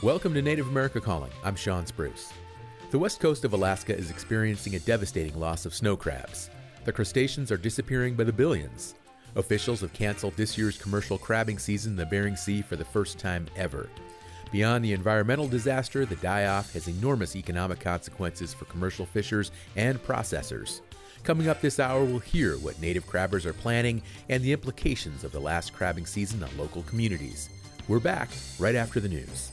Welcome to Native America Calling. I'm Shawn Spruce. The west coast of Alaska is experiencing a devastating loss of snow crabs. The crustaceans are disappearing by the billions. Officials have canceled this year's commercial crabbing season in the Bering Sea for the first time ever. Beyond the environmental disaster, the die off has enormous economic consequences for commercial fishers and processors. Coming up this hour, we'll hear what native crabbers are planning and the implications of the last crabbing season on local communities. We're back right after the news.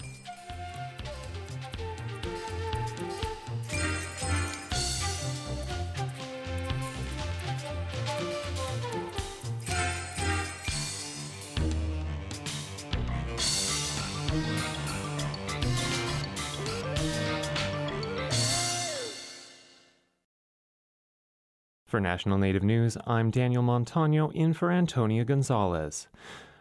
For National Native News, I'm Daniel Montano in for Antonia Gonzalez.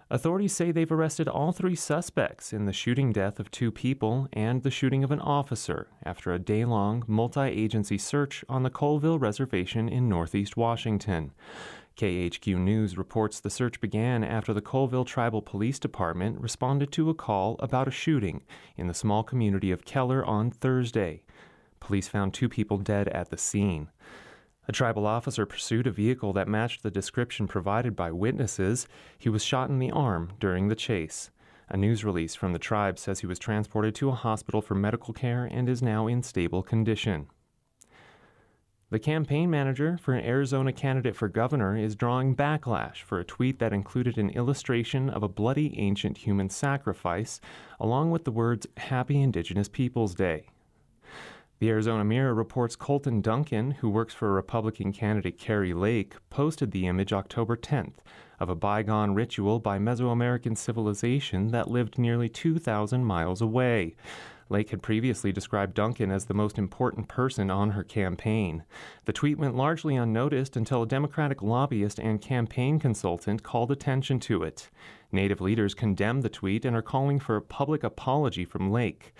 Authorities say they've arrested all three suspects in the shooting death of two people and the shooting of an officer after a day long multi agency search on the Colville Reservation in northeast Washington. KHQ News reports the search began after the Colville Tribal Police Department responded to a call about a shooting in the small community of Keller on Thursday. Police found two people dead at the scene. A tribal officer pursued a vehicle that matched the description provided by witnesses. He was shot in the arm during the chase. A news release from the tribe says he was transported to a hospital for medical care and is now in stable condition. The campaign manager for an Arizona candidate for governor is drawing backlash for a tweet that included an illustration of a bloody ancient human sacrifice, along with the words Happy Indigenous Peoples Day. The Arizona Mirror reports Colton Duncan, who works for Republican candidate Kari Lake, posted the image October 10th of a bygone ritual by Mesoamerican civilization that lived nearly 2,000 miles away. Lake had previously described Duncan as the most important person on her campaign. The tweet went largely unnoticed until a Democratic lobbyist and campaign consultant called attention to it. Native leaders condemned the tweet and are calling for a public apology from Lake.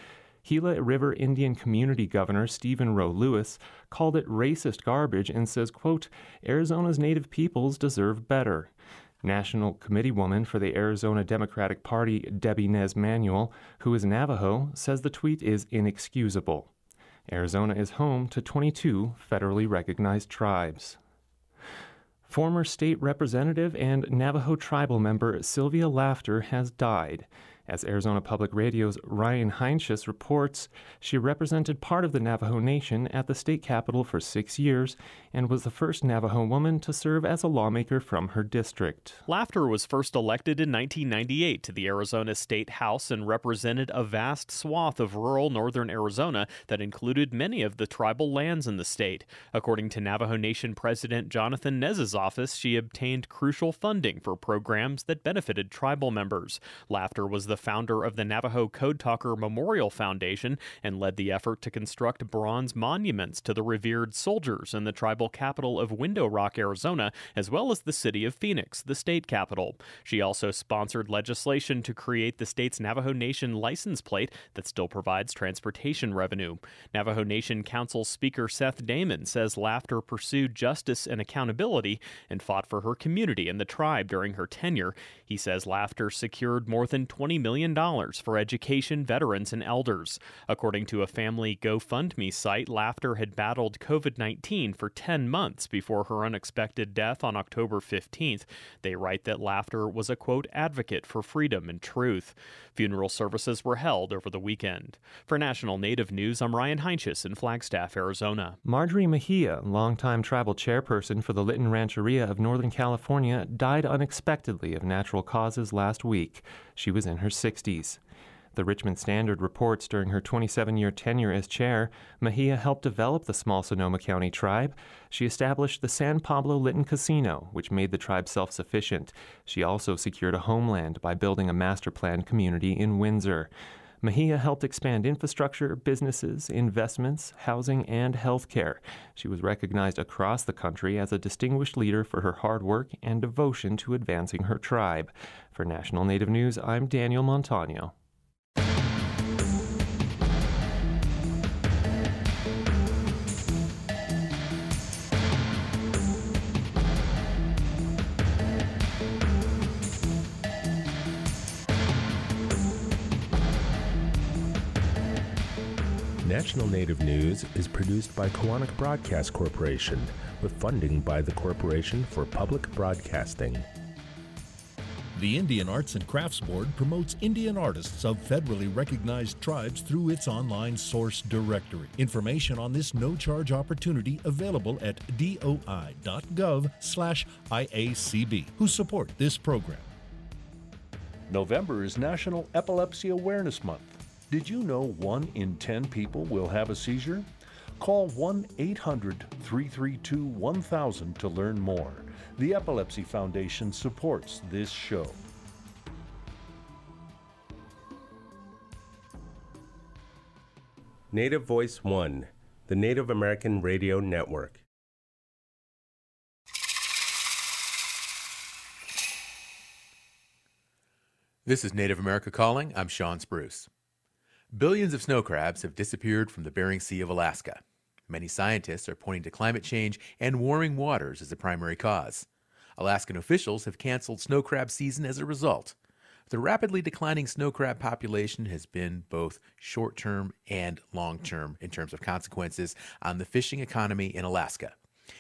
Gila River Indian Community Governor Stephen Roe Lewis called it racist garbage and says, quote, Arizona's native peoples deserve better. National Committee woman for the Arizona Democratic Party, Debbie Nez Manuel, who is Navajo, says the tweet is inexcusable. Arizona is home to 22 federally recognized tribes. Former state representative and Navajo tribal member Sylvia Laughter has died. As Arizona Public Radio's Ryan Heinsius reports, she represented part of the Navajo Nation at the state capitol for six years and was the first Navajo woman to serve as a lawmaker from her district. Laughter was first elected in 1998 to the Arizona State House and represented a vast swath of rural northern Arizona that included many of the tribal lands in the state. According to Navajo Nation President Jonathan Nez's office, she obtained crucial funding for programs that benefited tribal members. Laughter was the the founder of the Navajo Code Talker Memorial Foundation and led the effort to construct bronze monuments to the revered soldiers in the tribal capital of Window Rock, Arizona, as well as the city of Phoenix, the state capital. She also sponsored legislation to create the state's Navajo Nation license plate that still provides transportation revenue. Navajo Nation Council Speaker Seth Damon says Laughter pursued justice and accountability and fought for her community and the tribe during her tenure. He says Laughter secured more than $20 million for education, veterans, and elders. According to a family GoFundMe site, Laughter had battled COVID 19 for 10 months before her unexpected death on October 15th. They write that Laughter was a quote advocate for freedom and truth. Funeral services were held over the weekend. For National Native News, I'm Ryan Heinsius in Flagstaff, Arizona. Marjorie Mejia, longtime tribal chairperson for the Lytton Rancheria of Northern California, died unexpectedly of natural causes last week. She was in her 60s. The Richmond Standard reports during her 27 year tenure as chair, Mejia helped develop the small Sonoma County tribe. She established the San Pablo Lytton Casino, which made the tribe self sufficient. She also secured a homeland by building a master planned community in Windsor. Mejia helped expand infrastructure, businesses, investments, housing, and healthcare. She was recognized across the country as a distinguished leader for her hard work and devotion to advancing her tribe. For National Native News, I'm Daniel Montano. National Native News is produced by Koahnic Broadcast Corporation with funding by the Corporation for Public Broadcasting. The Indian Arts and Crafts Board promotes Indian artists of federally recognized tribes through its online source directory. Information on this no-charge opportunity available at doi.gov/iacb, who support this program. November is National Epilepsy Awareness Month. Did you know 1 in 10 people will have a seizure? Call 1 800 332 1000 to learn more. The Epilepsy Foundation supports this show. Native Voice One, the Native American Radio Network. This is Native America Calling. I'm Shawn Spruce. Billions of snow crabs have disappeared from the Bering Sea of Alaska. Many scientists are pointing to climate change and warming waters as the primary cause. Alaskan officials have canceled snow crab season as a result. The rapidly declining snow crab population has been both short term and long term in terms of consequences on the fishing economy in Alaska.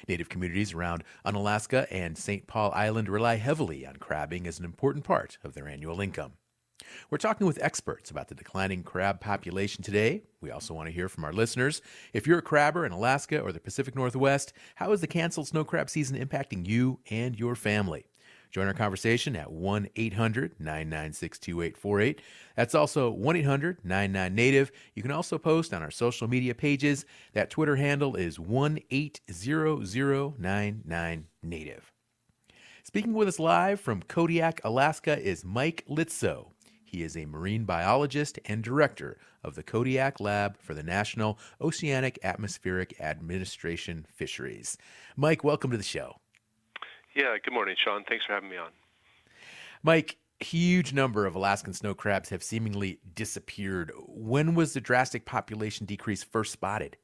Native communities around Unalaska and St. Paul Island rely heavily on crabbing as an important part of their annual income. We're talking with experts about the declining crab population today. We also want to hear from our listeners. If you're a crabber in Alaska or the Pacific Northwest, how is the canceled snow crab season impacting you and your family? Join our conversation at 1 800 996 2848. That's also 1 800 99 Native. You can also post on our social media pages. That Twitter handle is 1 80099 Native. Speaking with us live from Kodiak, Alaska, is Mike Litzow. He is a marine biologist and director of the Kodiak Lab for the National Oceanic Atmospheric Administration Fisheries. Mike, welcome to the show. Yeah, good morning, Shawn. Thanks for having me on. Mike, huge number of Alaskan snow crabs have seemingly disappeared. When was the drastic population decrease first spotted?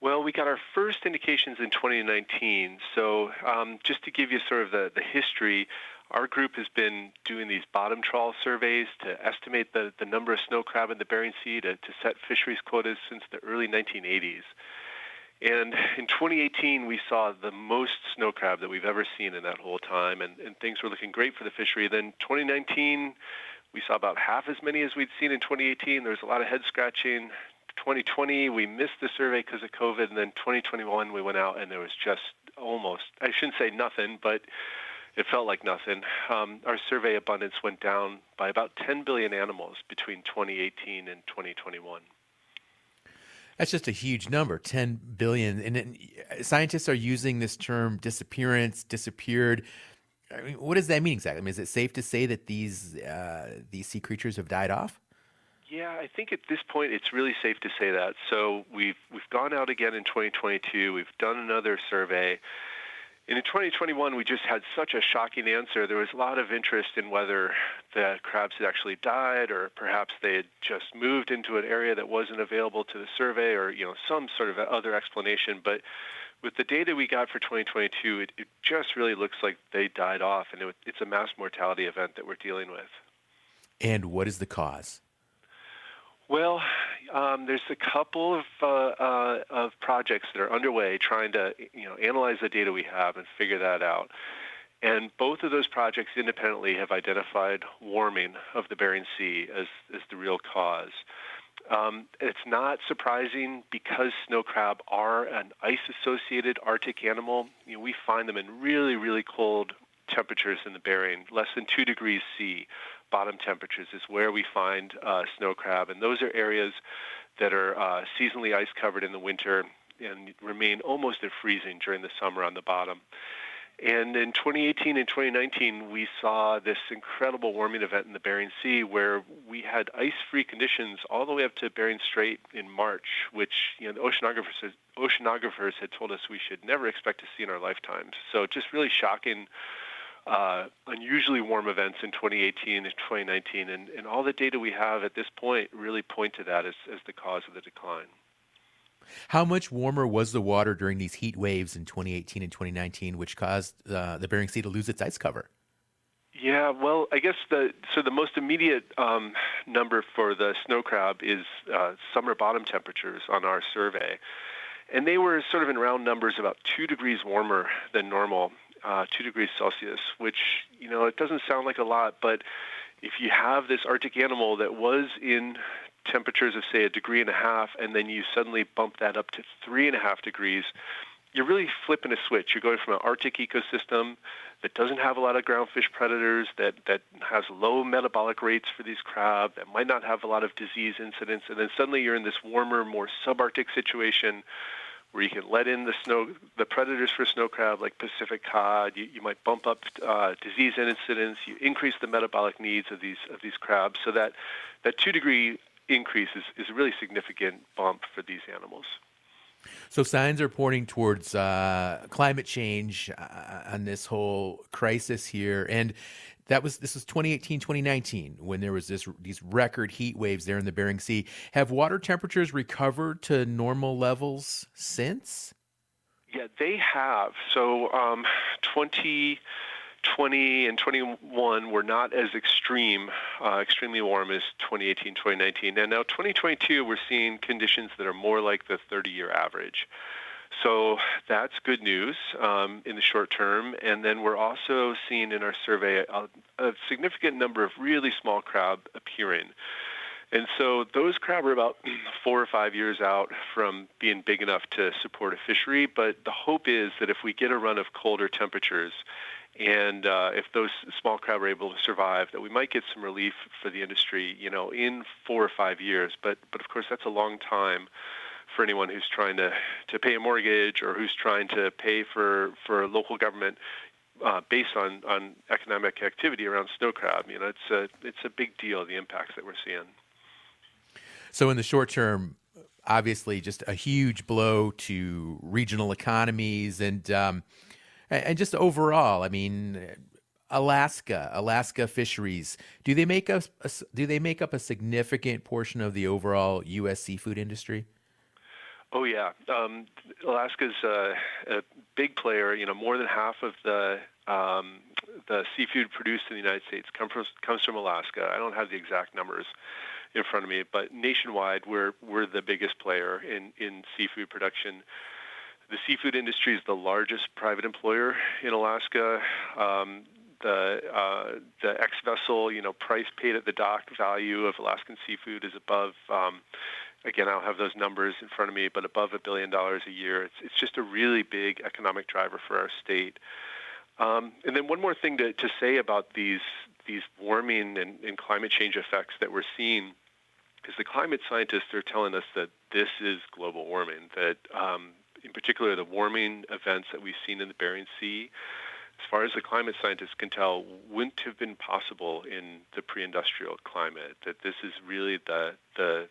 Well, we got our first indications in 2019. So, um, just to give you sort of the, the history, our group has been doing these bottom trawl surveys to estimate the, the number of snow crab in the Bering Sea to, to set fisheries quotas since the early 1980s. And in 2018, we saw the most snow crab that we've ever seen in that whole time, and, and things were looking great for the fishery. Then 2019, we saw about half as many as we'd seen in 2018. There was a lot of head scratching. 2020, we missed the survey because of COVID, and then 2021, we went out and there was just almost, I shouldn't say nothing, but it felt like nothing. Um, our survey abundance went down by about 10 billion animals between 2018 and 2021. That's just a huge number, 10 billion. And scientists are using this term disappearance, disappeared. I mean, what does that mean exactly? I mean, is it safe to say that these uh, these sea creatures have died off? Yeah, I think at this point it's really safe to say that. So we've we've gone out again in 2022. We've done another survey, in 2021, we just had such a shocking answer. There was a lot of interest in whether the crabs had actually died, or perhaps they had just moved into an area that wasn't available to the survey, or you know some sort of other explanation. But with the data we got for 2022, it, it just really looks like they died off, and it, it's a mass mortality event that we're dealing with. And what is the cause? Well, um, there's a couple of uh, uh, of projects that are underway trying to you know analyze the data we have and figure that out. And both of those projects independently have identified warming of the Bering Sea as, as the real cause. Um, it's not surprising because snow crab are an ice-associated Arctic animal. You know, we find them in really, really cold temperatures in the Bering, less than two degrees C bottom temperatures is where we find uh, snow crab, and those are areas that are uh, seasonally ice covered in the winter and remain almost at freezing during the summer on the bottom. And in 2018 and 2019, we saw this incredible warming event in the Bering Sea where we had ice-free conditions all the way up to Bering Strait in March, which you know the oceanographers oceanographers had told us we should never expect to see in our lifetimes. So just really shocking uh, unusually warm events in 2018 and 2019, and, and all the data we have at this point really point to that as, as the cause of the decline. How much warmer was the water during these heat waves in 2018 and 2019, which caused uh, the Bering Sea to lose its ice cover? Yeah, well, I guess the so the most immediate um, number for the snow crab is uh, summer bottom temperatures on our survey, and they were sort of in round numbers about two degrees warmer than normal, uh, two degrees Celsius, which you know it doesn't sound like a lot, but if you have this Arctic animal that was in temperatures of say a degree and a half, and then you suddenly bump that up to three and a half degrees, you're really flipping a switch. You're going from an Arctic ecosystem that doesn't have a lot of groundfish predators, that, that has low metabolic rates for these crab, that might not have a lot of disease incidents, and then suddenly you're in this warmer, more subarctic situation where you can let in the snow, the predators for snow crab like Pacific cod. You, you might bump up uh, disease incidence. You increase the metabolic needs of these of these crabs. So that that two degree increase is, is a really significant bump for these animals. So signs are pointing towards uh, climate change uh, on this whole crisis here, and that was this was 2018 2019 when there was this these record heat waves there in the Bering Sea. Have water temperatures recovered to normal levels since? Yeah, they have. So um, 20 20 and 21 were not as extreme, uh, extremely warm as 2018, 2019. And now 2022, we're seeing conditions that are more like the 30-year average. So that's good news um, in the short term. And then we're also seeing in our survey a, a significant number of really small crab appearing. And so those crab are about four or five years out from being big enough to support a fishery. But the hope is that if we get a run of colder temperatures and uh, if those small crab are able to survive, that we might get some relief for the industry, you know, in four or five years. But but of course, that's a long time for anyone who's trying to to pay a mortgage or who's trying to pay for for local government. Uh, based on, on economic activity around snow crab, you know, it's a it's a big deal the impacts that we're seeing. So in the short term, obviously, just a huge blow to regional economies and um, and just overall, I mean, Alaska, Alaska fisheries, do they make up do they make up a significant portion of the overall U.S. seafood industry? Oh yeah, um, Alaska's a, a, big player. You know, more than half of the um, the seafood produced in the United States comes from comes from Alaska. I don't have the exact numbers in front of me, but nationwide, we're we're the biggest player in in seafood production. The seafood industry is the largest private employer in Alaska. Um, the uh, the ex vessel, you know, price paid at the dock value of Alaskan seafood is above. Um, again, I don't have those numbers in front of me, but above a billion dollars a year. It's it's just a really big economic driver for our state. Um, and then one more thing to, to say about these these warming and, and climate change effects that we're seeing is the climate scientists are telling us that this is global warming. That um, in particular, the warming events that we've seen in the Bering Sea, as far as the climate scientists can tell, wouldn't have been possible in the pre-industrial climate. That this is really the the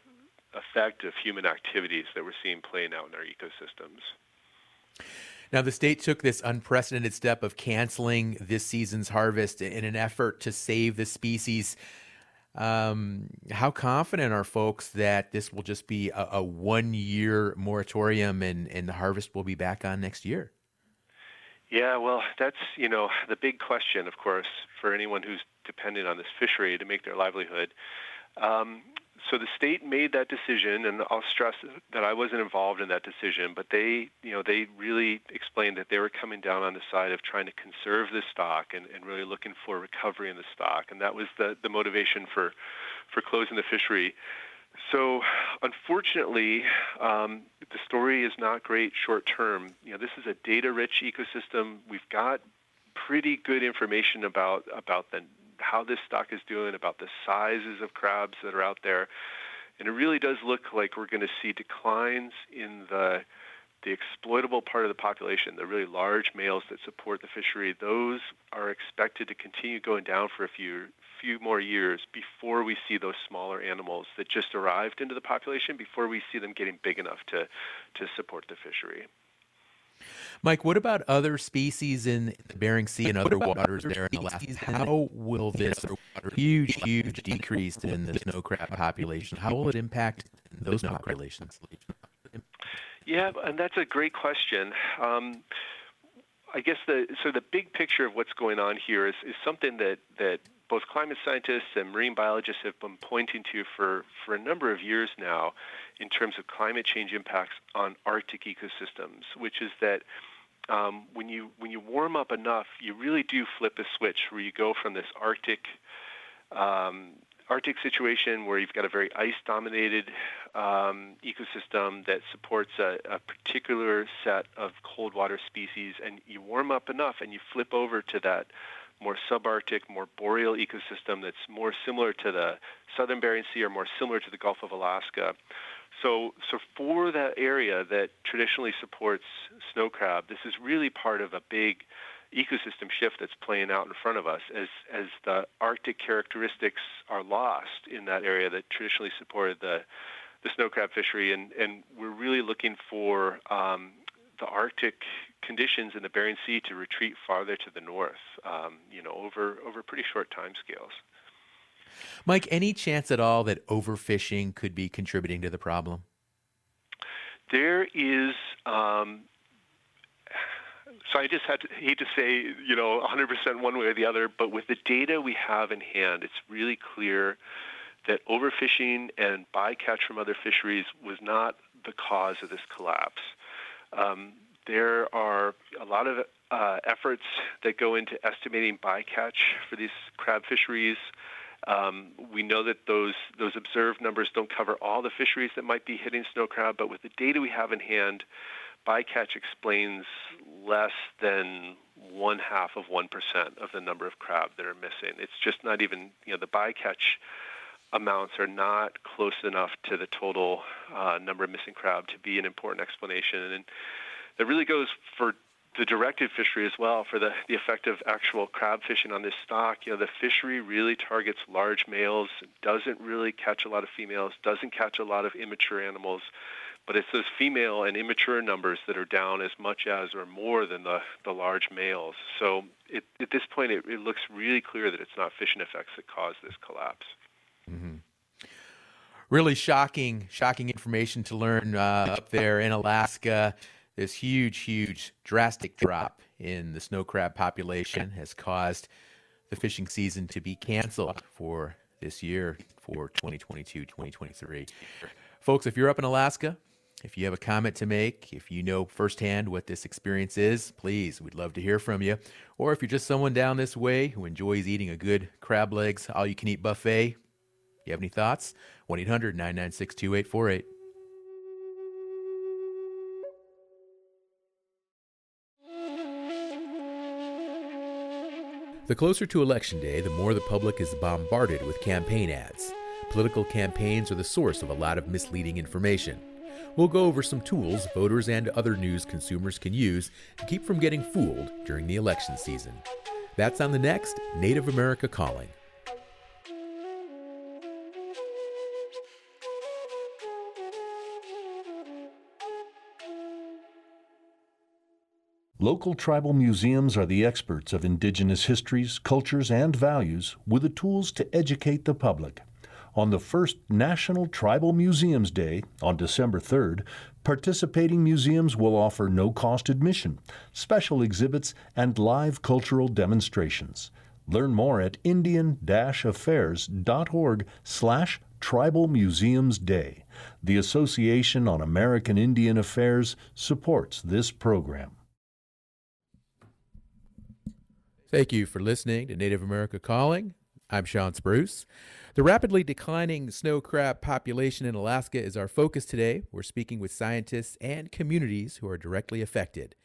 effect of human activities that we're seeing playing out in our ecosystems. Now, the state took this unprecedented step of canceling this season's harvest in an effort to save the species. Um, how confident are folks that this will just be a, a one year moratorium and, and the harvest will be back on next year? Yeah, well, that's you know the big question, of course, for anyone who's dependent on this fishery to make their livelihood. Um, so the state made that decision, and I'll stress that I wasn't involved in that decision, but they, you know, they really explained that they were coming down on the side of trying to conserve the stock and, and really looking for recovery in the stock, and that was the, the motivation for, for closing the fishery. So, unfortunately, um, the story is not great short term. You know, this is a data-rich ecosystem. We've got pretty good information about about the how this stock is doing, about the sizes of crabs that are out there. And it really does look like we're going to see declines in the the exploitable part of the population, the really large males that support the fishery, those are expected to continue going down for a few few more years before we see those smaller animals that just arrived into the population, before we see them getting big enough to to support the fishery. Mike, what about other species in the Bering Sea and other waters there in Alaska? How will this huge, huge decrease in the snow crab population, how will it impact those populations? Yeah, and that's a great question. Um, I guess the so the big picture of what's going on here is, is something that, that both climate scientists and marine biologists have been pointing to for, for a number of years now in terms of climate change impacts on Arctic ecosystems, which is that um, when you when you warm up enough, you really do flip a switch where you go from this Arctic um, Arctic situation where you've got a very ice-dominated um, ecosystem that supports a, a, particular set of cold water species, and you warm up enough, and you flip over to that more subarctic, more boreal ecosystem that's more similar to the southern Bering Sea or more similar to the Gulf of Alaska. So, so for that area that traditionally supports snow crab, this is really part of a big ecosystem shift that's playing out in front of us as as the Arctic characteristics are lost in that area that traditionally supported the the snow crab fishery, and and we're really looking for um, the Arctic conditions in the Bering Sea to retreat farther to the north, um, you know, over over pretty short time scales. Mike, any chance at all that overfishing could be contributing to the problem? There is. Um, so I just had to, hate to say, you know, 100% one way or the other, but with the data we have in hand, it's really clear that overfishing and bycatch from other fisheries was not the cause of this collapse. Um, there are a lot of uh, efforts that go into estimating bycatch for these crab fisheries. Um, we know that those those observed numbers don't cover all the fisheries that might be hitting snow crab, but with the data we have in hand, bycatch explains less than one half of one percent of the number of crab that are missing. It's just not even you know the bycatch amounts are not close enough to the total uh, number of missing crab to be an important explanation. And that really goes for the directed fishery as well for the, the effect of actual crab fishing on this stock. You know, the fishery really targets large males, doesn't really catch a lot of females, doesn't catch a lot of immature animals, but it's those female and immature numbers that are down as much as or more than the, the large males. So it, at this point, it, it looks really clear that it's not fishing effects that cause this collapse. Mm-hmm really shocking, shocking information to learn uh, up there in Alaska. This huge, huge, drastic drop in the snow crab population has caused the fishing season to be canceled for this year for 2022 2023. Folks, if you're up in Alaska, if you have a comment to make, if you know firsthand what this experience is, please, we'd love to hear from you. Or if you're just someone down this way who enjoys eating a good crab legs, all you can eat buffet, you have any thoughts? 1 800 996 2848. The closer to Election Day, the more the public is bombarded with campaign ads. Political campaigns are the source of a lot of misleading information. We'll go over some tools voters and other news consumers can use to keep from getting fooled during the election season. That's on the next Native America Calling. Local tribal museums are the experts of indigenous histories, cultures, and values with the tools to educate the public. On the first National Tribal Museums Day on December 3rd, participating museums will offer no cost admission, special exhibits, and live cultural demonstrations. Learn more at indian-affairs.org slash Tribal Museums Day. The Association on American Indian Affairs supports this program. Thank you for listening to Native America Calling. I'm Shawn Spruce. The rapidly declining snow crab population in Alaska is our focus today. We're speaking with scientists and communities who are directly affected.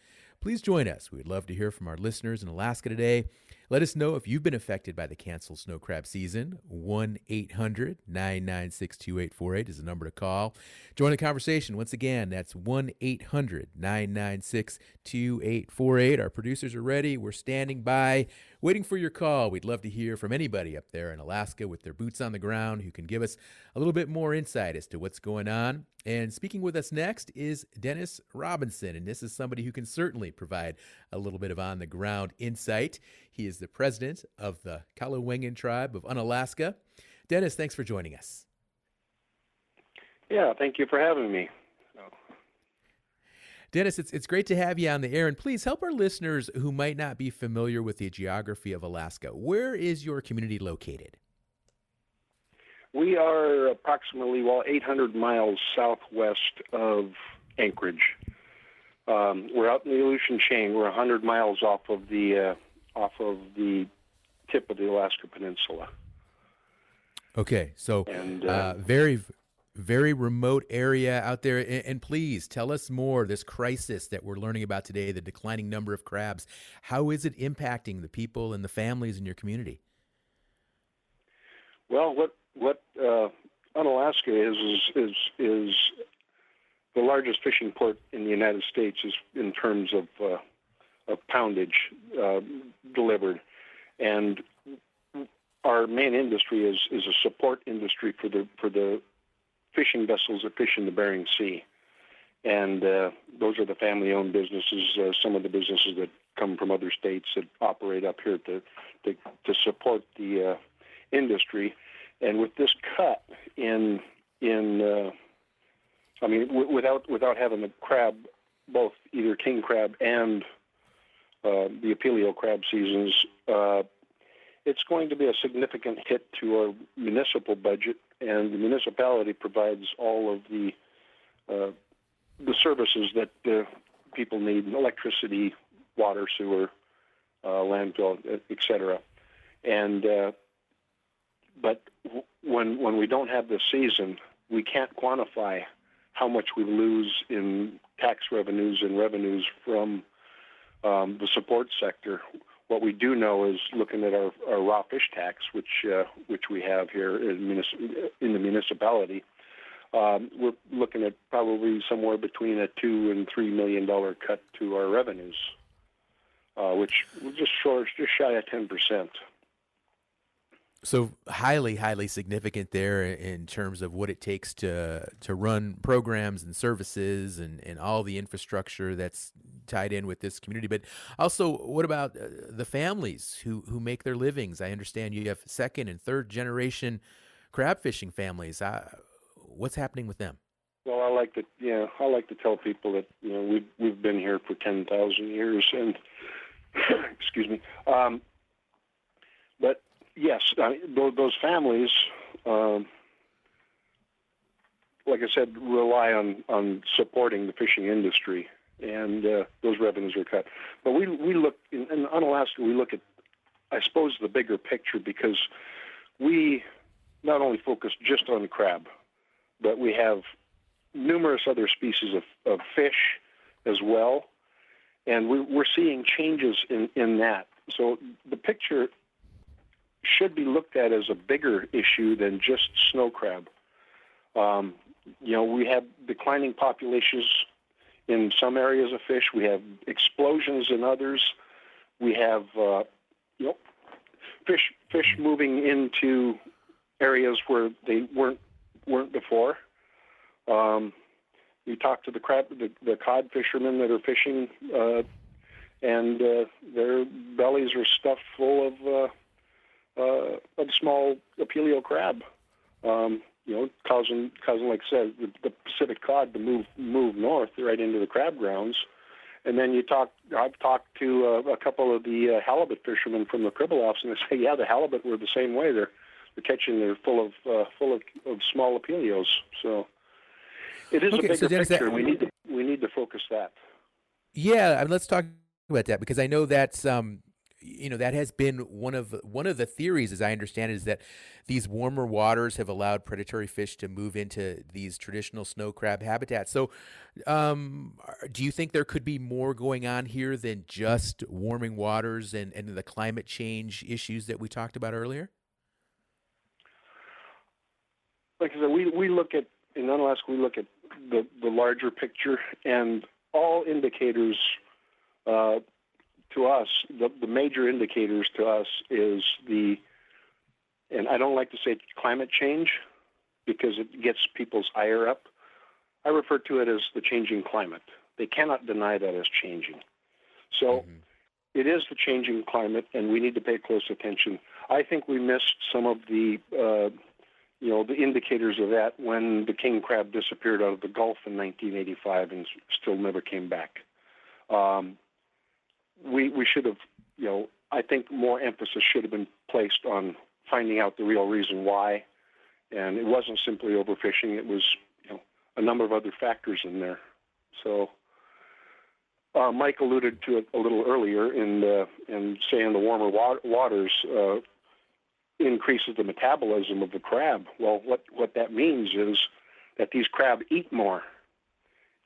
Please join us. We'd love to hear from our listeners in Alaska today let us know if you've been affected by the canceled snow crab season. 1 800 996 2848 is the number to call. Join the conversation. Once again, that's 1 800 996 2848. Our producers are ready. We're standing by, waiting for your call. We'd love to hear from anybody up there in Alaska with their boots on the ground who can give us a little bit more insight as to what's going on. And speaking with us next is Dennis Robinson. And this is somebody who can certainly provide a little bit of on the ground insight. He is the president of the Qawalangin tribe of Unalaska. Dennis, thanks for joining us. Yeah, thank you for having me. Dennis, it's, it's great to have you on the air. And please help our listeners who might not be familiar with the geography of Alaska. Where is your community located? We are approximately, well, 800 miles southwest of Anchorage. Um, we're out in the Aleutian chain. We're 100 miles off of the uh, off of the tip of the Alaska Peninsula. Okay, so and, uh, uh, very very remote area out there. And, and, please tell us more. This crisis that we're learning about today, the declining number of crabs, how is it impacting the people and the families in your community? Well, what what uh, Unalaska is is is is the largest fishing port in the United States is in terms of uh, of poundage uh, delivered, and our main industry is is a support industry for the for the fishing vessels that fish in the Bering Sea, and uh, those are the family-owned businesses. Uh, some of the businesses that come from other states that operate up here to to, to support the uh, industry, and with this cut in in uh, I mean, w- without without having the crab, both either king crab and uh, the opilio crab seasons, uh, it's going to be a significant hit to our municipal budget, and the municipality provides all of the uh, the services that uh, people need: electricity, water, sewer, uh, landfill, etc. And uh, but when when we don't have this season, we can't quantify how much we lose in tax revenues and revenues from um, the support sector what we do know is looking at our, our raw fish tax, which uh, which we have here in, municip- in the municipality. Um, we're looking at probably somewhere between a two and three million dollar cut to our revenues, uh, which just short, just shy of ten percent. So highly, highly significant there in terms of what it takes to to run programs and services and, and all the infrastructure that's tied in with this community. But also, what about uh, the families who who make their livings? I understand you have second and third generation crab fishing families. Uh, what's happening with them? Well, I like to yeah, I like to tell people that you know we've we've been here for ten thousand years, and excuse me. Um, but yes, those families, um, like I said, rely on on supporting the fishing industry, and uh, those revenues are cut. But we we look in, in Unalaska, we look at, I suppose, the bigger picture because we not only focus just on crab, but we have numerous other species of, of fish as well, and we, we're seeing changes in, in that. So the picture should be looked at as a bigger issue than just snow crab. Um, you know, we have declining populations in some areas of fish. We have explosions in others. We have, uh, you know, fish fish moving into areas where they weren't weren't before. Um, you talk to the crab, the, the cod fishermen that are fishing, uh, and uh, their bellies are stuffed full of uh, of small opilio crab. Um, you know, causing causing like I said, the, the Pacific cod to move move north right into the crab grounds. And then you talk. I've talked to uh, a couple of the uh, halibut fishermen from the Pribilofs, and they say, yeah, the halibut were the same way. They're they're catching. They're full of uh, full of, of small opilios. So it is okay, a bigger so picture. That, we need to we need to focus that. Yeah, I mean, let's talk about that because I know that's um, you know that has been one of one of the theories as i understand it is that these warmer waters have allowed predatory fish to move into these traditional snow crab habitats. So um, do you think there could be more going on here than just warming waters and, and the climate change issues that we talked about earlier? Like i said we, we look at in unalaska we look at the, the larger picture and all indicators uh, to us, the, the major indicators to us is the, and I don't like to say climate change because it gets people's ire up. I refer to it as the changing climate. They cannot deny that as changing. So mm-hmm. it is the changing climate, and we need to pay close attention. I think we missed some of the, uh, you know, the indicators of that when the king crab disappeared out of the Gulf in 1985 and still never came back. Um, we we should have, you know, I think more emphasis should have been placed on finding out the real reason why, and it wasn't simply overfishing. It was, you know, a number of other factors in there. So. Uh, Mike alluded to it a little earlier in the, in saying the warmer wa- waters uh, increases the metabolism of the crab. Well, what, what that means is that these crab eat more.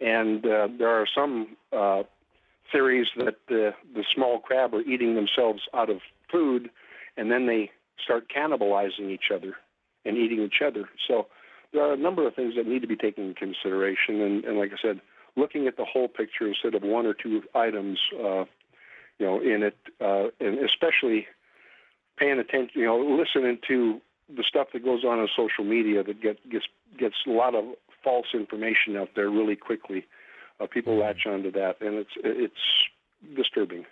And uh, there are some uh, theories that the, the small crab are eating themselves out of food, and then they start cannibalizing each other and eating each other. So there are a number of things that need to be taken into consideration. And, and like I said, looking at the whole picture instead of one or two items, uh, you know, in it, uh, and especially paying attention, you know, listening to the stuff that goes on on social media that get, gets gets a lot of false information out there really quickly. Uh, people mm-hmm. latch onto that, and it's it's disturbing.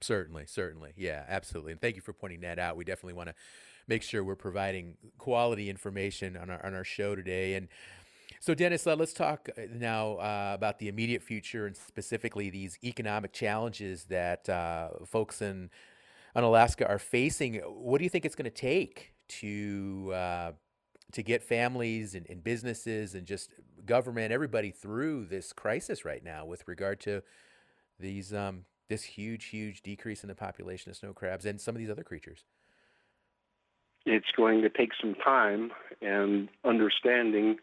Certainly, certainly, yeah, absolutely. And thank you for pointing that out. We definitely want to make sure we're providing quality information on our on our show today. And so, Dennis, let's talk uh, now uh, about the immediate future and specifically these economic challenges that uh, folks in Unalaska are facing. What do you think it's going to take to uh, to get families and, and, businesses and just government, everybody through this crisis right now with regard to these um, this huge, huge decrease in the population of snow crabs and some of these other creatures? It's going to take some time and understanding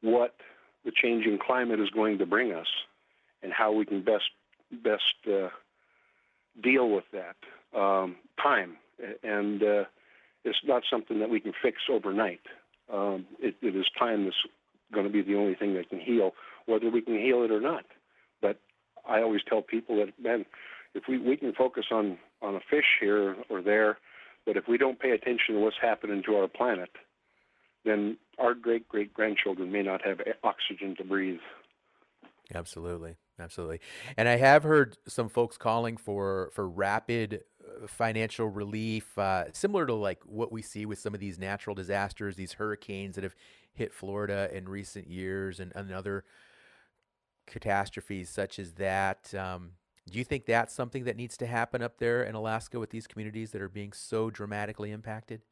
what the changing climate is going to bring us and how we can best best uh, deal with that um, time, and uh, it's not something that we can fix overnight. Um, it, it is time that's going to be the only thing that can heal, whether we can heal it or not. But I always tell people that, man, if we, we can focus on, on a fish here or there, but if we don't pay attention to what's happening to our planet, then our great great grandchildren may not have oxygen to breathe. Absolutely, absolutely. And I have heard some folks calling for for rapid financial relief, uh, similar to like what we see with some of these natural disasters, these hurricanes that have hit Florida in recent years, and, and other catastrophes such as that. Um, do you think that's something that needs to happen up there in Alaska with these communities that are being so dramatically impacted?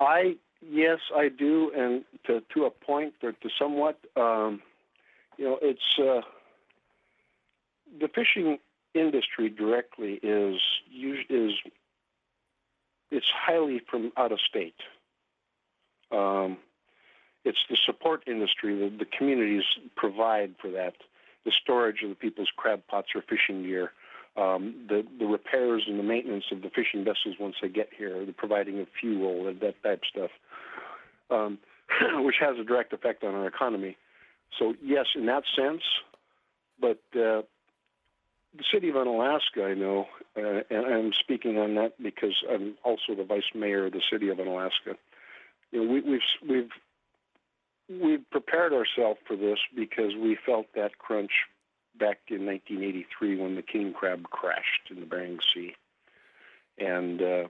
I yes, I do, and to to a point, or to somewhat, um, you know, it's uh, the fishing industry directly is is it's highly from out of state. Um, it's the support industry that the communities provide for that, the storage of the people's crab pots or fishing gear, um, the the repairs and the maintenance of the fishing vessels once they get here, the providing of fuel and that type of stuff, um, which has a direct effect on our economy. So yes, in that sense, but uh, the city of Unalaska, I know, uh, and I'm speaking on that because I'm also the vice mayor of the city of Unalaska. You know, we, we've we've we've prepared ourselves for this because we felt that crunch back in 1983 when the king crab crashed in the Bering Sea, and uh,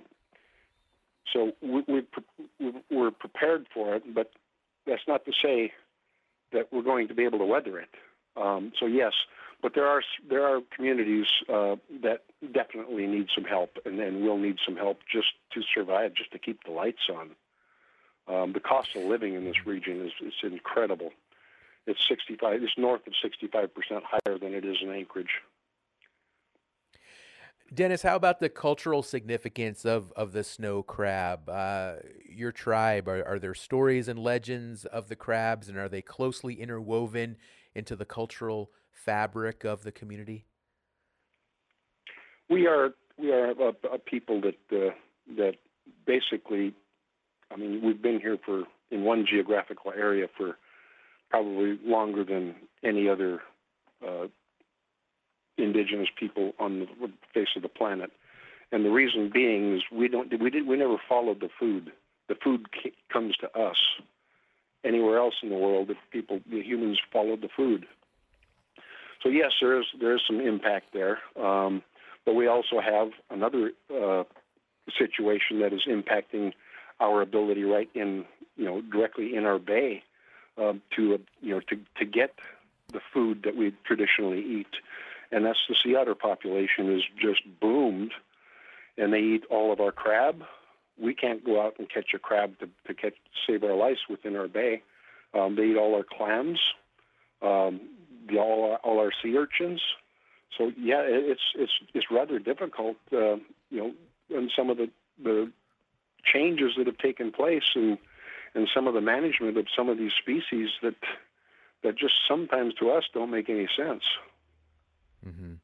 so we, we, we're prepared for it. But that's not to say that we're going to be able to weather it. Um, so yes, but there are there are communities uh, that definitely need some help, and, and will need some help just to survive, just to keep the lights on. Um, the cost of living in this region is, is incredible. It's 65. It's north of 65 percent higher than it is in Anchorage. Dennis, how about the cultural significance of, of the snow crab? Uh, your tribe, are, are there stories and legends of the crabs, and are they closely interwoven into the cultural fabric of the community? We are we are a, a people that uh, that basically, I mean, we've been here for in one geographical area for probably longer than any other uh, indigenous people on the face of the planet. And the reason being is we don't we did we never followed the food. The food comes to us. Anywhere else in the world, if people the humans followed the food. So yes, there is there is some impact there, um, but we also have another uh, situation that is impacting our ability right in you know directly in our bay um, to uh, you know to to get the food that we traditionally eat, and that's the sea otter population is just boomed, and they eat all of our crab. We can't go out and catch a crab to, to catch save our lives within our bay. Um, they eat all our clams, um, the, all our, all our sea urchins. So yeah, it's it's it's rather difficult, uh, you know, and some of the the changes that have taken place and and some of the management of some of these species that that just sometimes to us don't make any sense. Mm-hmm.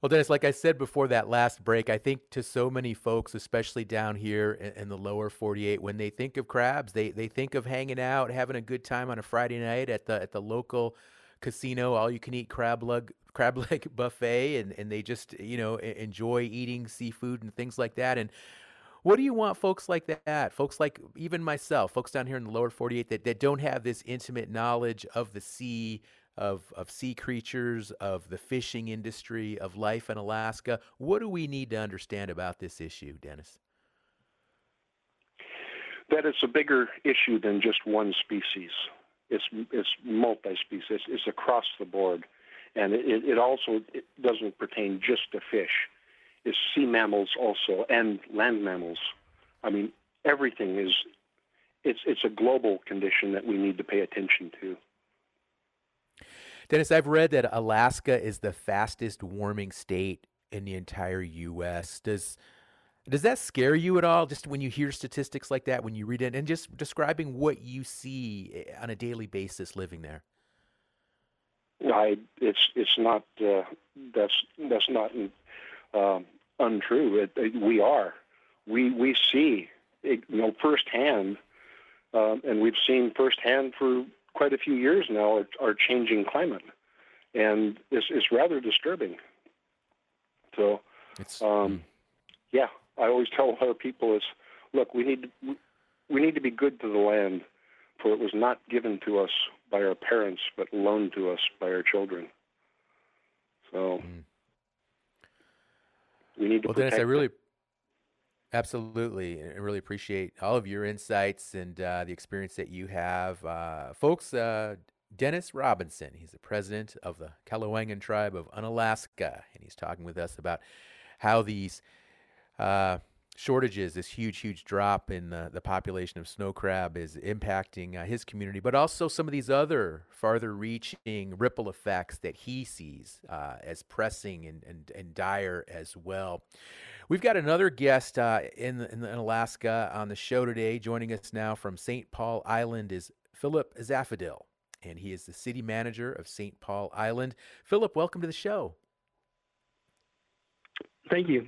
Well, Dennis, like I said before that last break, I think to so many folks, especially down here in, in, the lower 48, when they think of crabs, they, they think of hanging out, having a good time on a Friday night at the at the local casino, all you can eat crab leg crab leg buffet, and, and they just you know enjoy eating seafood and things like that. And what do you want folks like that? Folks like even myself, folks down here in the lower 48 that, that don't have this intimate knowledge of the sea, of, of sea creatures, of the fishing industry, of life in Alaska. What do we need to understand about this issue, Dennis? That it's a bigger issue than just one species. It's it's multi-species. It's, it's across the board, and it, it also it doesn't pertain just to fish. It's sea mammals also and land mammals. I mean, everything is. It's it's a global condition that we need to pay attention to. Dennis, I've read that Alaska is the fastest warming state in the entire U.S. Does does that scare you at all? Just when you hear statistics like that, when you read it, and just describing what you see eh, on a daily basis living there. I it's it's not uh, that's that's not um, untrue. It, it, we are we we see it, you know firsthand, um, and we've seen firsthand for quite a few years now our, changing climate, and it's, it's rather disturbing. So, um, mm. yeah, I always tell our people is, look, we need to, we need to be good to the land, for it was not given to us by our parents, but loaned to us by our children. So, mm. we need to. Well, Dennis, I really. Absolutely. I really appreciate all of your insights and uh, the experience that you have. Uh, folks, uh, Dennis Robinson, he's the president of the Qawalangin tribe of Unalaska, and he's talking with us about how these uh, shortages, this huge, huge drop in the, the population of snow crab is impacting uh, his community, but also some of these other farther reaching ripple effects that he sees uh, as pressing and, and, and dire as well. We've got another guest uh, in, in, Alaska on the show today. Joining us now from St. Paul Island is Philip Zavadil, and he is the city manager of St. Paul Island. Philip, welcome to the show. Thank you.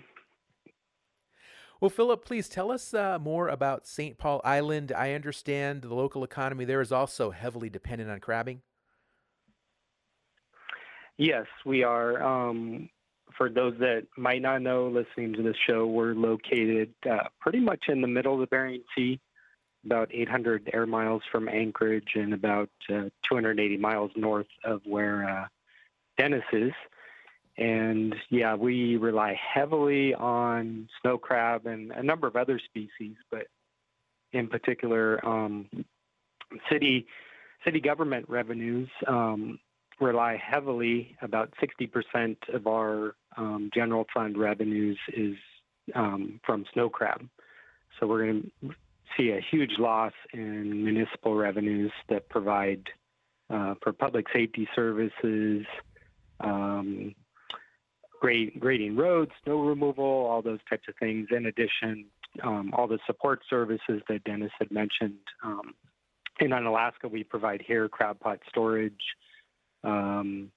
Well, Philip, please tell us uh, more about St. Paul Island. I understand the local economy there is also heavily dependent on crabbing. Yes, we are. Um, for those that might not know, listening to this show, we're located uh, pretty much in the middle of the Bering Sea, about 800 air miles from Anchorage and about uh, 280 miles north of where uh, Dennis is. And yeah, we rely heavily on snow crab and a number of other species, but in particular, um, city city government revenues um, rely heavily. About 60% of our um, general fund revenues is um, from snow crab. So we're going to see a huge loss in municipal revenues that provide uh, for public safety services, um, grading roads, snow removal, all those types of things. In addition, um, all the support services that Dennis had mentioned. Um, in Alaska, we provide here crab pot storage, um,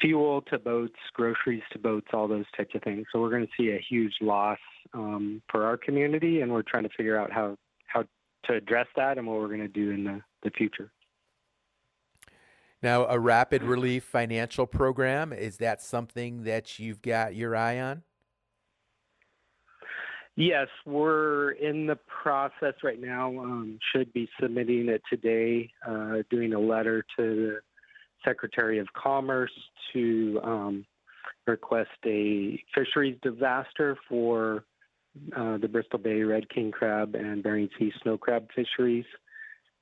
fuel to boats, groceries to boats, all those types of things. So we're going to see a huge loss um, for our community, and we're trying to figure out how how to address that and what we're going to do in the, the future. Now, a rapid relief financial program, is that something that you've got your eye on? Yes, we're in the process right now. Um, should be submitting it today, uh, doing a letter to the Secretary of Commerce to um, request a fisheries disaster for uh, the Bristol Bay red king crab and Bering Sea snow crab fisheries.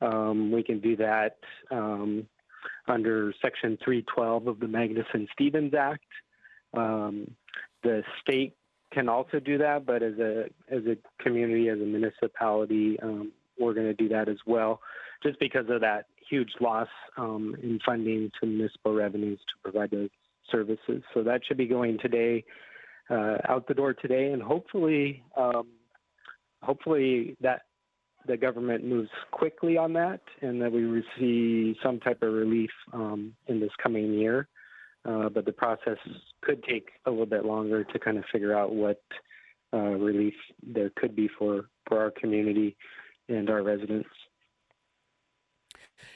Um, we can do that um, under Section 312 of the Magnuson Stevens Act. Um, the state can also do that, but as a as a community, as a municipality, um, we're going to do that as well, just because of that huge loss um, in funding to municipal revenues to provide those services. So that should be going today, uh, out the door today, and hopefully, um, hopefully that the government moves quickly on that, and that we see some type of relief um, in this coming year. Uh, but the process could take a little bit longer to kind of figure out what uh, relief there could be for, for our community and our residents.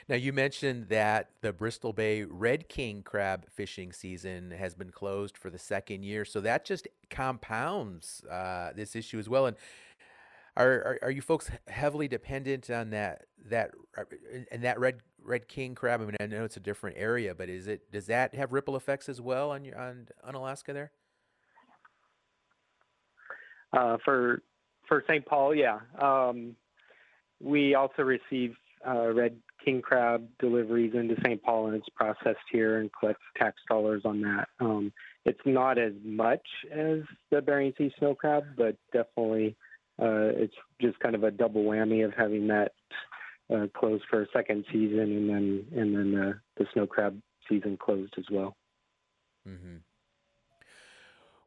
Now, you mentioned that the Bristol Bay Red King crab fishing season has been closed for the second year, so that just compounds uh, this issue as well. And are, are, are you folks heavily dependent on that that uh, and that red red king crab? I mean, I know it's a different area, but is it does that have ripple effects as well on your on on Alaska there? Uh, for for St. Paul, yeah. Um, we also receive uh, red king crab deliveries into St. Paul, and it's processed here and collects tax dollars on that. Um, it's not as much as the Bering Sea snow crab, but definitely it's just kind of a double whammy of having that uh, closed for a second season, and then and then the, the snow crab season closed as well. Mm-hmm.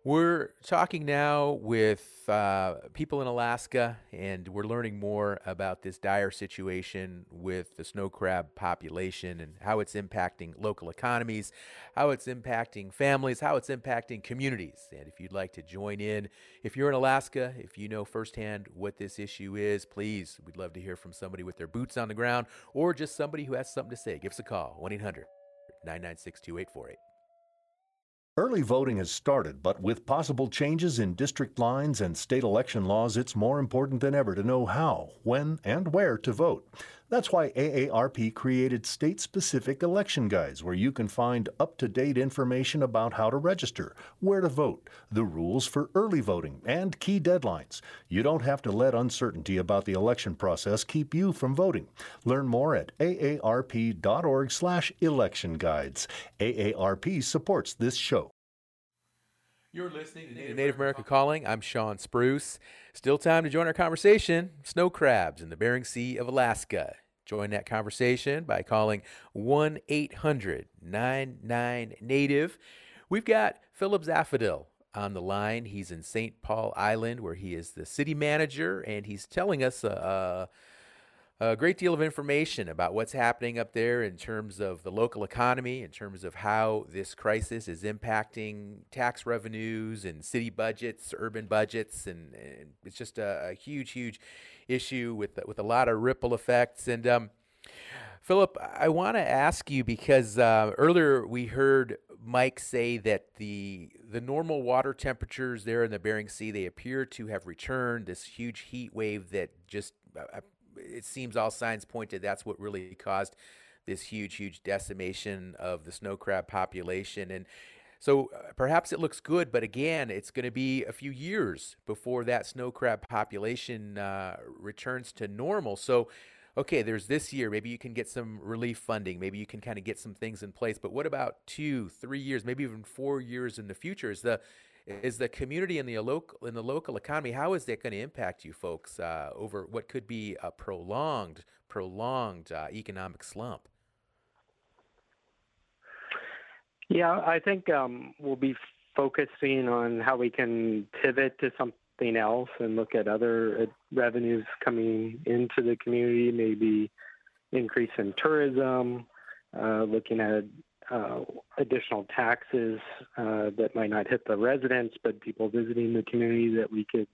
We're talking now with uh, people in Alaska, and we're learning more about this dire situation with the snow crab population and how it's impacting local economies, how it's impacting families, how it's impacting communities. And if you'd like to join in, if you're in Alaska, if you know firsthand what this issue is, please, we'd love to hear from somebody with their boots on the ground or just somebody who has something to say. Give us a call 1 800 996 2848. Early voting has started, but with possible changes in district lines and state election laws, it's more important than ever to know how, when, and where to vote. That's why AARP created state specific election guides where you can find up to date information about how to register, where to vote, the rules for early voting, and key deadlines. You don't have to let uncertainty about the election process keep you from voting. Learn more at aarp.org/slash election guides. AARP supports this show. You're listening to Native, Native America Calling. I'm Shawn Spruce. Still time to join our conversation. Snow crabs in the Bering Sea of Alaska. Join that conversation by calling 1 800 99 Native. We've got Philip Zavadil on the line. He's in St. Paul Island, where he is the city manager, and he's telling us a, a great deal of information about what's happening up there in terms of the local economy, in terms of how this crisis is impacting tax revenues and city budgets, urban budgets, and, and it's just a, a, huge, huge issue with with a lot of ripple effects. And um, Philip, I want to ask you because uh, earlier we heard Mike say that the the normal water temperatures there in the Bering Sea they appear to have returned. This huge heat wave that just uh, it seems all signs pointed that's what really caused this huge, huge decimation of the snow crab population. And so uh, perhaps it looks good, but again, it's going to be a few years before that snow crab population uh, returns to normal. So, okay, there's this year. Maybe you can get some relief funding. Maybe you can kind of get some things in place. But what about two, three years, maybe even four years in the future? Is the is the community in the local in the local economy how is that going to impact you folks uh, over what could be a prolonged prolonged uh, economic slump? Yeah i think um, we'll be focusing on how we can pivot to something else and look at other uh, revenues coming into the community maybe increase in tourism uh, looking at uh, additional taxes uh, that might not hit the residents, but people visiting the community that we could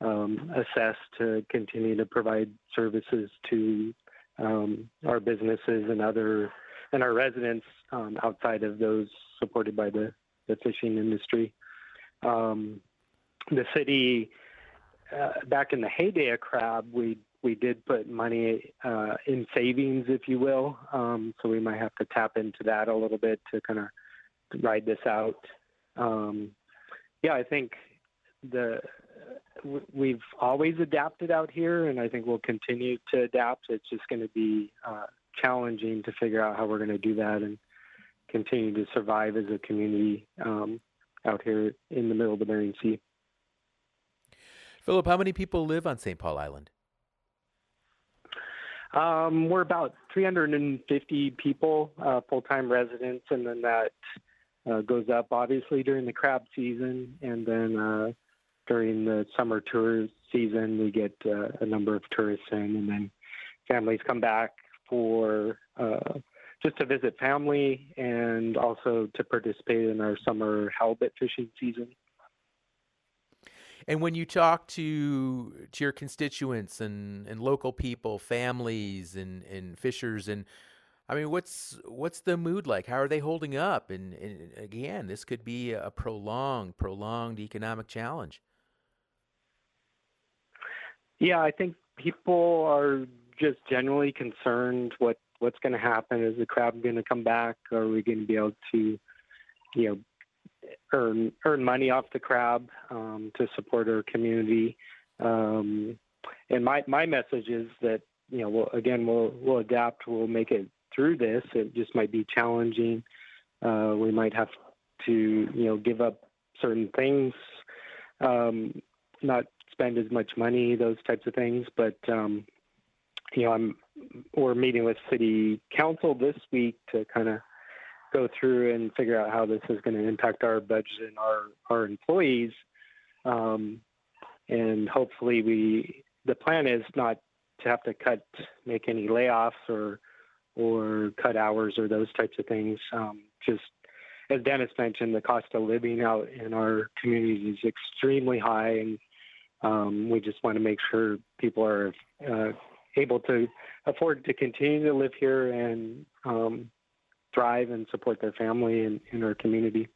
um, assess to continue to provide services to um, our businesses and other and our residents um, outside of those supported by the, the fishing industry. Um, the city, uh, back in the heyday of crab, we we did put money uh, in savings, if you will. Um, so we might have to tap into that a little bit to kind of ride this out. Um, yeah, I think the we've always adapted out here, and I think we'll continue to adapt. It's just going to be uh, challenging to figure out how we're going to do that and continue to survive as a community um, out here in the middle of the Bering Sea. Philip, how many people live on St. Paul Island? Um, we're about 350 people, uh, full-time residents, and then that uh, goes up obviously during the crab season, and then uh, during the summer tourist season, we get uh, a number of tourists in, and then families come back for uh, just to visit family and also to participate in our summer halibut fishing season. And when you talk to to your constituents and, and local people, families and, and fishers and I mean what's what's the mood like? How are they holding up? And, and again, this could be a prolonged, prolonged economic challenge. Yeah, I think people are just generally concerned what what's going to happen. Is the crab going to come back? Are we going to be able to, you know, earn earn money off the crab um, to support our community. Um, and my my message is that you know we'll, again we'll we'll adapt. We'll make it through this. It just might be challenging. Uh, we might have to you know give up certain things, um, not spend as much money, those types of things. But um, you know I'm we're meeting with city council this week to kind of go through and figure out how this is going to impact our budget and our our employees. Um, and hopefully, we the plan is not to have to cut, make any layoffs or or cut hours or those types of things. Um, just as Dennis mentioned, the cost of living out in our communities is extremely high, and um, we just want to make sure people are uh, able to afford to continue to live here and um, thrive and support their family and in our community.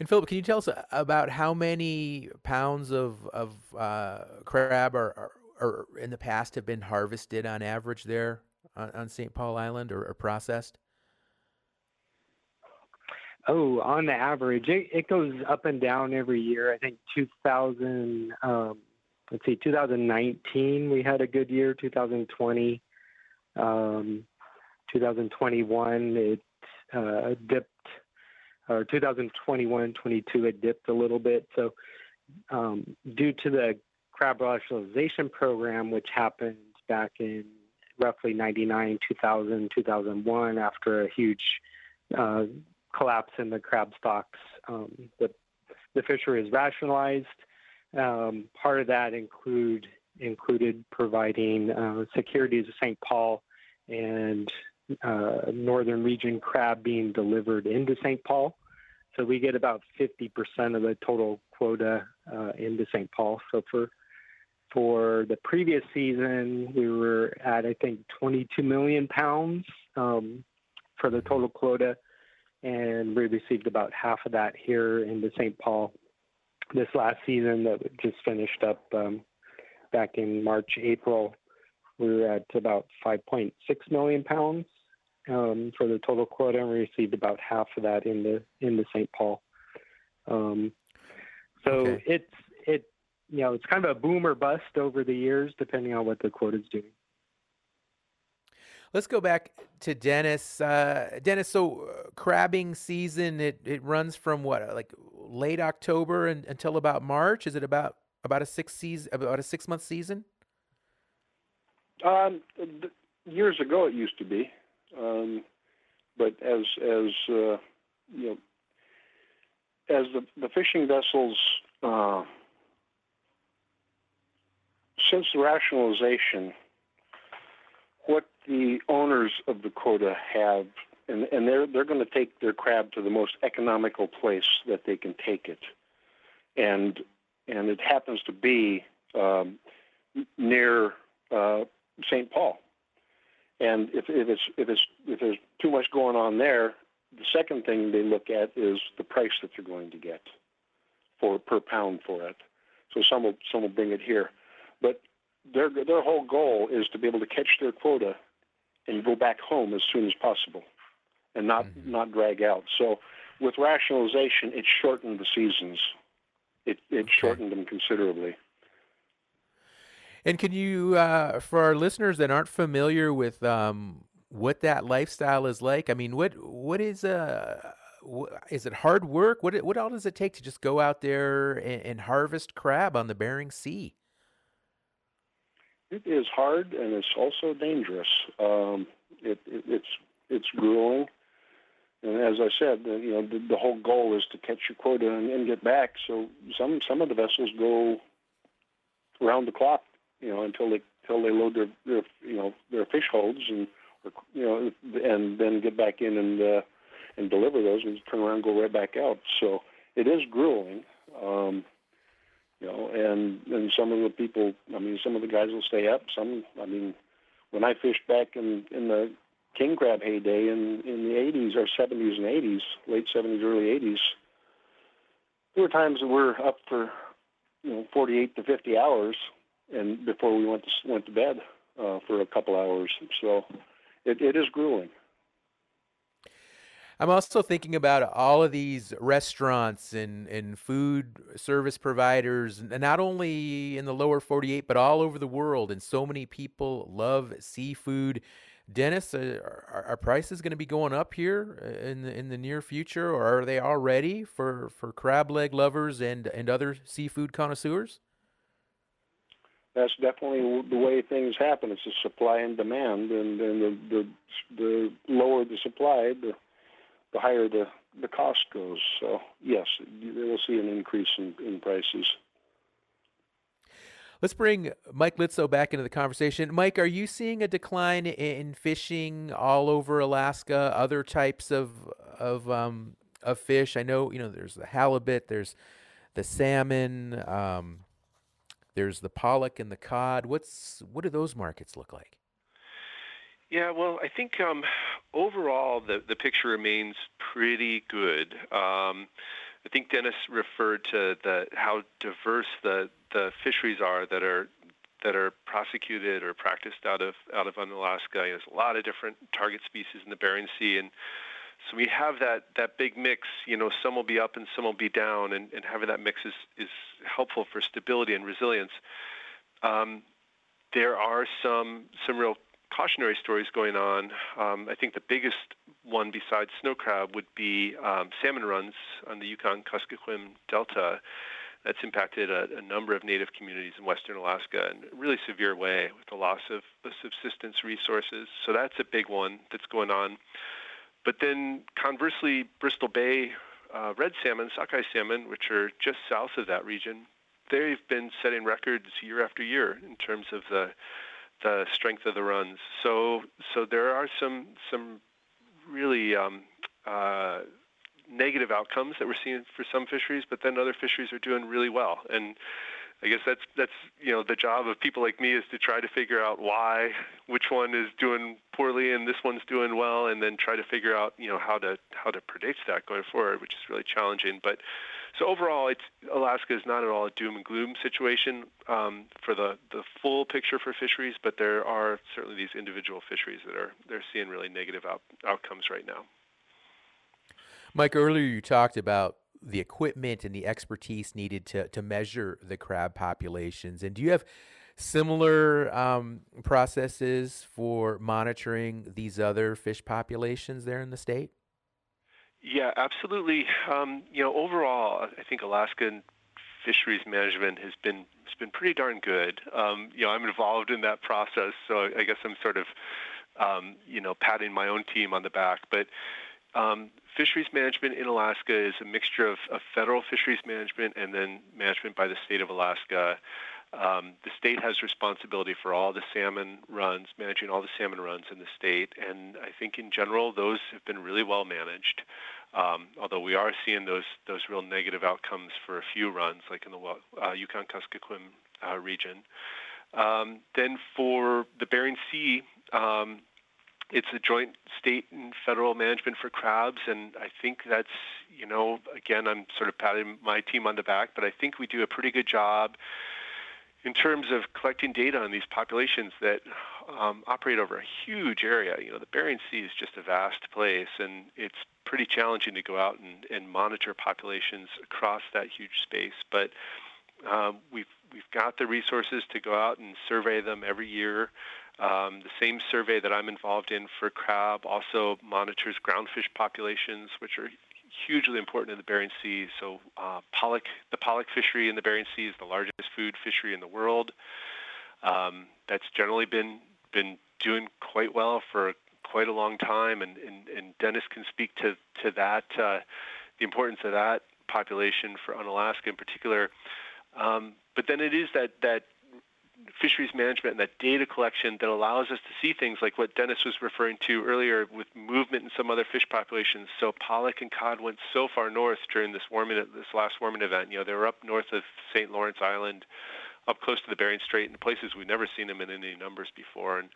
And Philip, can you tell us about how many pounds of of uh, crab are, are, are, in the past have been harvested on average there on, on St. Paul Island or, or, processed? Oh, on the average, it, it, goes up and down every year. I think 2000, um, let's see, 2019 we had a good year. 2020, um, 2021 it uh, dipped, or 2021, 22 it dipped a little bit. So um, due to the crab rationalization program, which happened back in roughly 99, 2000, 2001, after a huge uh, collapse in the crab stocks, um, the, the fishery is rationalized. Um, part of that include included providing uh, security to St. Paul and uh, northern region crab being delivered into St. Paul. So we get about 50% of the total quota uh, into St. Paul. So for for the previous season, we were at I think 22 million pounds um, for the total quota, and we received about half of that here into St. Paul. This last season that just finished up um, back in March, April, we were at about 5.6 million pounds um, for the total quota, and we received about half of that in the in the St. Paul. Um, so okay. it's it you know it's kind of a boom or bust over the years, depending on what the quota is doing. Let's go back to Dennis. Uh, Dennis, so uh, crabbing season it, it runs from what like late October and, until about March. Is it about about a six season about a six month season? Um, years ago it used to be. Um, but as as uh, you know, as the the fishing vessels uh, since the rationalization, what the owners of the quota have, and, and they're they're going to take their crab to the most economical place that they can take it, and and it happens to be um, near uh, St. Paul. And if, if it's if it's if there's too much going on there, the second thing they look at is the price that they're going to get for per pound for it. So some will some will bring it here, but their their whole goal is to be able to catch their quota and go back home as soon as possible, and not mm-hmm. not drag out. So with rationalization, it shortened the seasons it, it okay. shortened them considerably. And can you, uh, for our listeners that aren't familiar with um, what that lifestyle is like, I mean, what what is uh, is it hard work? What what all does it take to just go out there and, and harvest crab on the Bering Sea? It is hard and it's also dangerous. Um, it, it, it's it's grueling, and as I said, you know the, the whole goal is to catch your quota and, and get back. So some some of the vessels go around the clock, you know, until they until they load their, their you know their fish holds and or, you know and then get back in and uh, and deliver those and turn around and go right back out. So it is grueling. Um, you know, and and some of the people, I mean, some of the guys will stay up. Some, I mean, when I fished back in in the king crab heyday in in the 80s or 70s and 80s, late 70s, early 80s, there were times that we're up for you know 48 to 50 hours, and before we went to went to bed uh, for a couple hours. So it, it is grueling. I'm also thinking about all of these restaurants and, and food service providers, and not only in the lower 48, but all over the world. And so many people love seafood. Dennis, uh, are, are, prices going to be going up here uh, in the, in the near future, or are they already for, for crab leg lovers and, and other seafood connoisseurs? That's definitely the way things happen. It's a supply and demand, and, and the, the the lower the supply, the the higher the, the cost goes. So, yes, will see an increase in, in prices. Let's bring Mike Litzow back into the conversation. Mike, are you seeing a decline in fishing all over Alaska? Other types of of um, of fish? I know you know there's the halibut, there's the salmon, um, there's the pollock and the cod. What's what do those markets look like? Yeah, well, I think um, overall the the picture remains pretty good. Um, I think Dennis referred to the how diverse the the fisheries are that are that are prosecuted or practiced out of out of Alaska. There's a lot of different target species in the Bering Sea, and so we have that that big mix. You know, some will be up and some will be down, and, and having that mix is is helpful for stability and resilience. Um, there are some some real cautionary stories going on. Um, I think the biggest one besides snow crab would be um, salmon runs on the Yukon Kuskokwim Delta. That's impacted a, a, number of native communities in western Alaska in a really severe way with the loss of the subsistence resources. So that's a big one that's going on. But then conversely, Bristol Bay uh, red salmon, sockeye salmon, which are just south of that region, they've been setting records year after year in terms of the the strength of the runs. So so there are some some really um, uh, negative outcomes that we're seeing for some fisheries, but then other fisheries are doing really well. And I guess that's that's you know the job of people like me is to try to figure out why which one is doing poorly and this one's doing well, and then try to figure out you know how to how to predict that going forward, which is really challenging. But so overall, it's Alaska is not at all a doom and gloom situation um, for the the full picture for fisheries, but there are certainly these individual fisheries that are they're seeing really negative out, outcomes right now. Mike, earlier you talked about the equipment and the expertise needed to to measure the crab populations. And do you have similar um, processes for monitoring these other fish populations there in the state? Yeah, absolutely. Um, you know, overall, I think Alaskan fisheries management has been has been pretty darn good. Um, you know, I'm involved in that process, so I guess I'm sort of um, you know patting my own team on the back, but um, fisheries management in Alaska is a mixture of, of, federal fisheries management and then management by the state of Alaska. Um, the state has responsibility for all the salmon runs, managing all the salmon runs in the state, and I think in general those have been really well managed. Um, although we are seeing those those real negative outcomes for a few runs, like in the uh, Yukon Kuskokwim uh, region. Um, then for the Bering Sea, um, it's a joint state and federal management for crabs, and I think that's you know again I'm sort of patting my team on the back, but I think we do a pretty good job in terms of collecting data on these populations that um, operate over a huge area. You know, the Bering Sea is just a vast place, and it's pretty challenging to go out and, and monitor populations across that huge space. But um, we've we've got the resources to go out and survey them every year. Um, the same survey that I'm involved in for crab also monitors groundfish populations, which are hugely important in the Bering Sea. So uh, pollock, the pollock fishery in the Bering Sea is the largest food fishery in the world. Um, that's generally been been doing quite well for quite a long time, and, and, and Dennis can speak to to that uh, the importance of that population for Unalaska in particular. Um, but then it is that that fisheries management and that data collection that allows us to see things like what Dennis was referring to earlier with movement in some other fish populations. So pollock and cod went so far north during this warming, this last warming event. You know, they were up north of St. Lawrence Island, up close to the Bering Strait, in places we've never seen them in any numbers before. And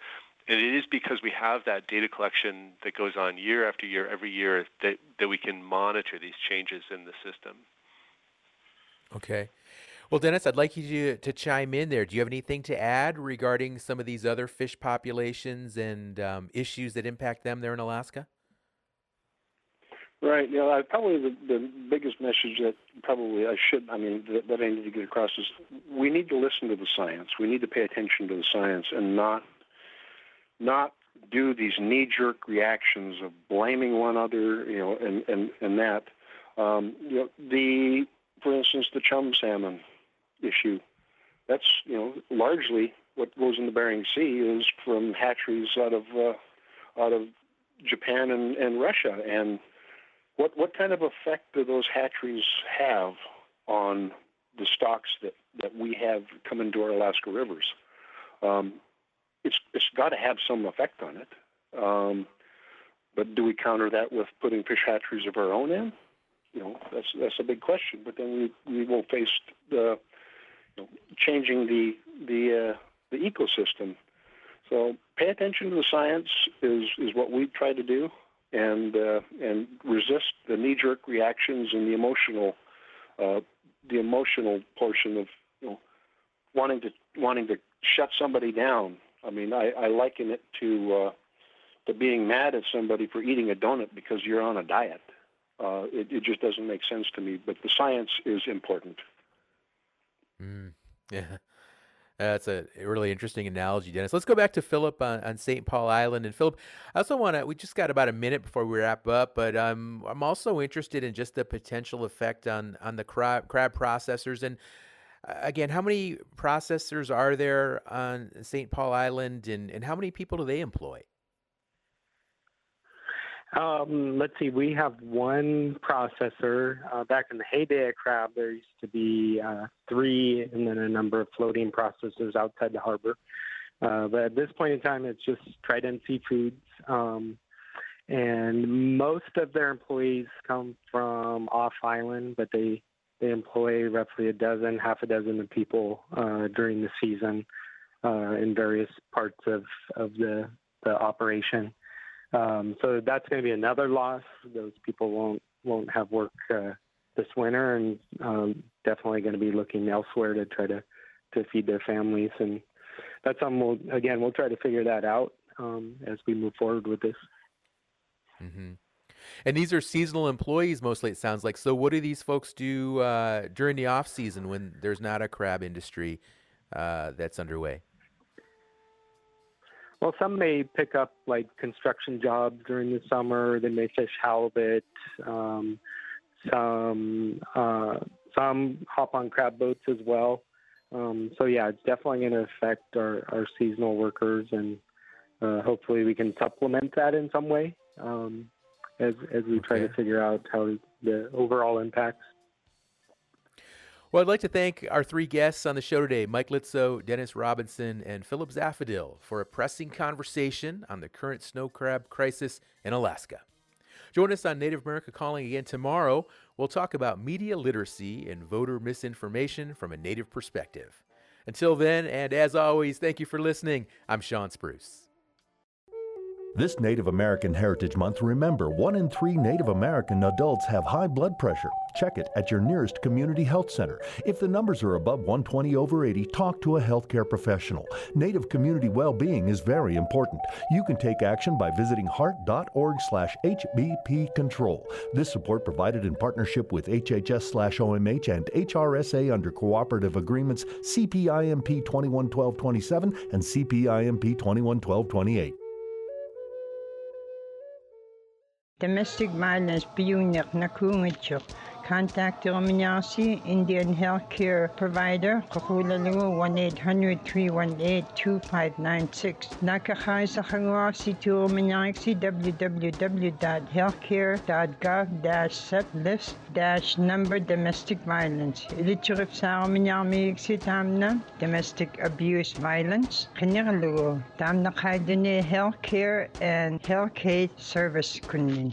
and it is because we have that data collection that goes on year after year, every year, that, that we can monitor these changes in the system. Okay. Well, Dennis, I'd like you to, to chime in there. Do you have anything to add regarding some of these other fish populations and um, issues that impact them there in Alaska? Right. You know, probably the, the biggest message that probably I should, I mean, that, that I need to get across is we need to listen to the science. We need to pay attention to the science and not not do these knee-jerk reactions of blaming one other, you know, and and and that. Um, you know, the, for instance, the chum salmon issue. That's you know largely what goes in the Bering Sea is from hatcheries out of uh, out of Japan and, and Russia. And what what kind of effect do those hatcheries have on the stocks that, that we have come into our Alaska rivers? Um, it's it's got to have some effect on it. Um, but do we counter that with putting fish hatcheries of our own in? You know, that's that's a big question. But then we we will face the changing the the uh, the ecosystem. So pay attention to the science is is what we try to do, and uh, and resist the knee jerk reactions and the emotional uh, the emotional portion of you know wanting to wanting to shut somebody down. I mean, I, I liken it to uh, to being mad at somebody for eating a donut because you're on a diet. Uh, it, it just doesn't make sense to me. But the science is important. Mm, yeah. That's a really interesting analogy, Dennis. Let's go back to Philip on, on St. Paul Island. And Philip, I also want to, we just got about a minute before we wrap up, but um, I'm also interested in just the potential effect on, on the crab, crab processors. And uh, again, how many processors are there on St. Paul Island and, and how many people do they employ? Um, let's see, we have one processor. Uh, back in the heyday of crab, there used to be uh, three and then a number of floating processors outside the harbor. Uh, but at this point in time, it's just Trident Seafoods. Um, and most of their employees come from off island, but they, they employ roughly a dozen, half a dozen of people uh, during the season uh, in various parts of, of the, the operation. Um, so that's going to be another loss. Those people won't won't have work uh, this winter, and um, definitely going to be looking elsewhere to try to to feed their families. And that's something we'll again we'll try to figure that out um, as we move forward with this. Mm-hmm. And these are seasonal employees mostly. It sounds like. So, what do these folks do uh, during the off season when there's not a crab industry uh, that's underway? Well, some may pick up like construction jobs during the summer. They may fish halibut. Um, some uh, some hop on crab boats as well. Um, so yeah, it's definitely going to affect our, our seasonal workers, and uh, hopefully we can supplement that in some way um, as as we try to figure out how the overall impacts. Well, I'd like to thank our three guests on the show today Mike Litzow, Dennis Robinson, and Philip Zavadil for a pressing conversation on the current snow crab crisis in Alaska. Join us on Native America Calling again tomorrow. We'll talk about media literacy and voter misinformation from a Native perspective. Until then, and as always, thank you for listening. I'm Shawn Spruce. This Native American Heritage Month, remember one in three Native American adults have high blood pressure. Check it at your nearest community health center. If the numbers are above 120 over 80, talk to a healthcare professional. Native community well-being is very important. You can take action by visiting heart.org/hbp control. This support provided in partnership with HHS/OMH and HRSA under cooperative agreements CPIMP 211227 and CPIMP 211228. Domestic violence biyunyak nakungitchuk. Contact Illuminati Indian Healthcare Provider. Kakulalu 1-800-318-2596. Nakakay sa kangwa si Illuminati www.healthcare.gov-set list dash number domestic violence. Ilichurip sa Illuminati si tamna domestic abuse violence. Kanyakalu tamna kaidene healthcare and healthcare service kunin.